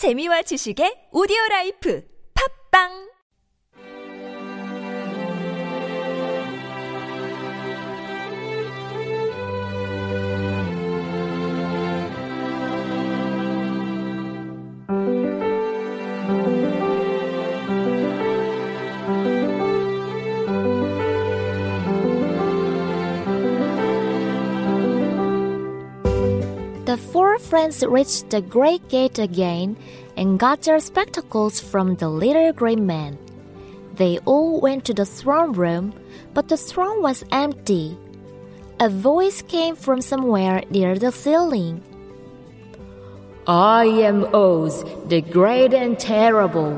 재미와 지식의 오디오 라이프. 팝빵 The four friends reached the great gate again and got their spectacles from the little grey man. They all went to the throne room, but the throne was empty. A voice came from somewhere near the ceiling. I am Oz, the great and terrible.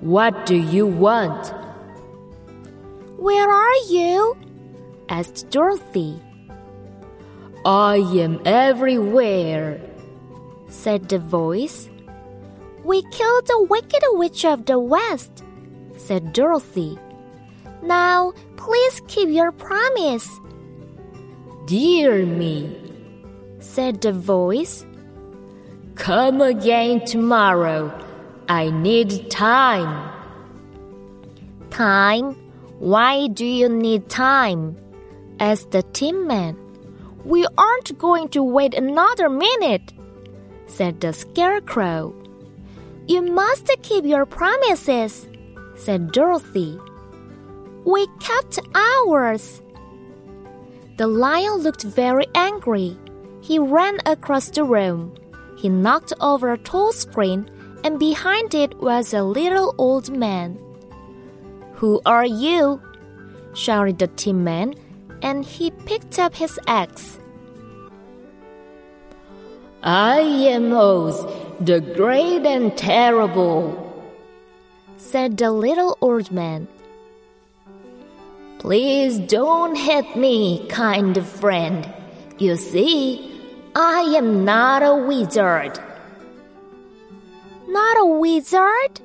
What do you want? Where are you? asked Dorothy. I am everywhere, said the voice. We killed the wicked witch of the west, said Dorothy. Now, please keep your promise. Dear me, said the voice. Come again tomorrow. I need time. Time? Why do you need time? asked the Tin Man. We aren't going to wait another minute, said the Scarecrow. You must keep your promises, said Dorothy. We kept ours. The lion looked very angry. He ran across the room. He knocked over a tall screen, and behind it was a little old man. Who are you? shouted the Tin Man, and he picked up his axe. I am Oz, the great and terrible, said the little old man. Please don't hit me, kind friend. You see, I am not a wizard. Not a wizard?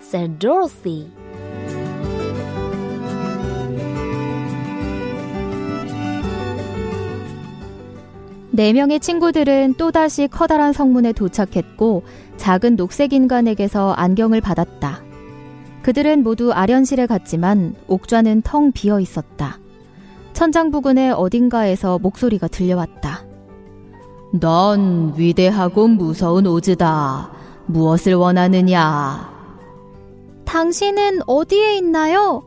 said Dorothy. 네 명의 친구들은 또다시 커다란 성문에 도착했고 작은 녹색 인간에게서 안경을 받았다. 그들은 모두 아련실에 갔지만 옥좌는 텅 비어 있었다. 천장 부근의 어딘가에서 목소리가 들려왔다. 넌 위대하고 무서운 오즈다. 무엇을 원하느냐? 당신은 어디에 있나요?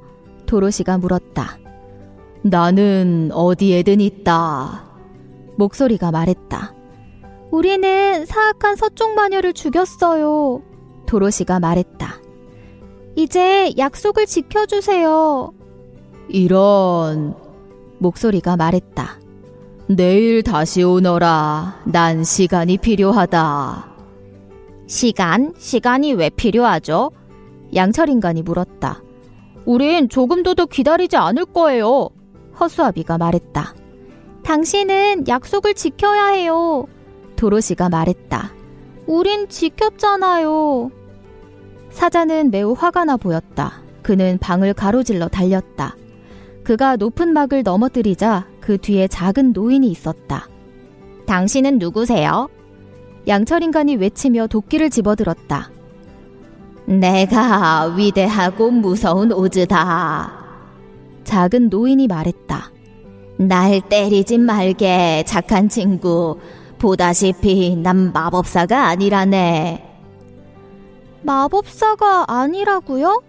도로시가 물었다. 나는 어디에든 있다. 목소리가 말했다. 우리는 사악한 서쪽 마녀를 죽였어요. 도로시가 말했다. 이제 약속을 지켜주세요. 이런. 목소리가 말했다. 내일 다시 오너라. 난 시간이 필요하다. 시간? 시간이 왜 필요하죠? 양철인간이 물었다. 우린 조금도 더 기다리지 않을 거예요. 허수아비가 말했다. 당신은 약속을 지켜야 해요. 도로시가 말했다. 우린 지켰잖아요. 사자는 매우 화가 나 보였다. 그는 방을 가로질러 달렸다. 그가 높은 막을 넘어뜨리자 그 뒤에 작은 노인이 있었다. 당신은 누구세요? 양철인간이 외치며 도끼를 집어들었다. 내가 위대하고 무서운 오즈다. 작은 노인이 말했다. 날 때리지 말게, 착한 친구. 보다시피 난 마법사가 아니라네. 마법사가 아니라고요?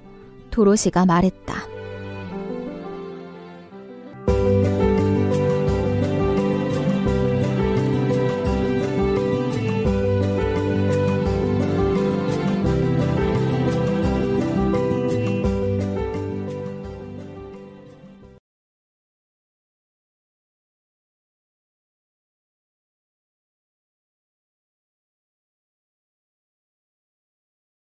도로시가 말했다.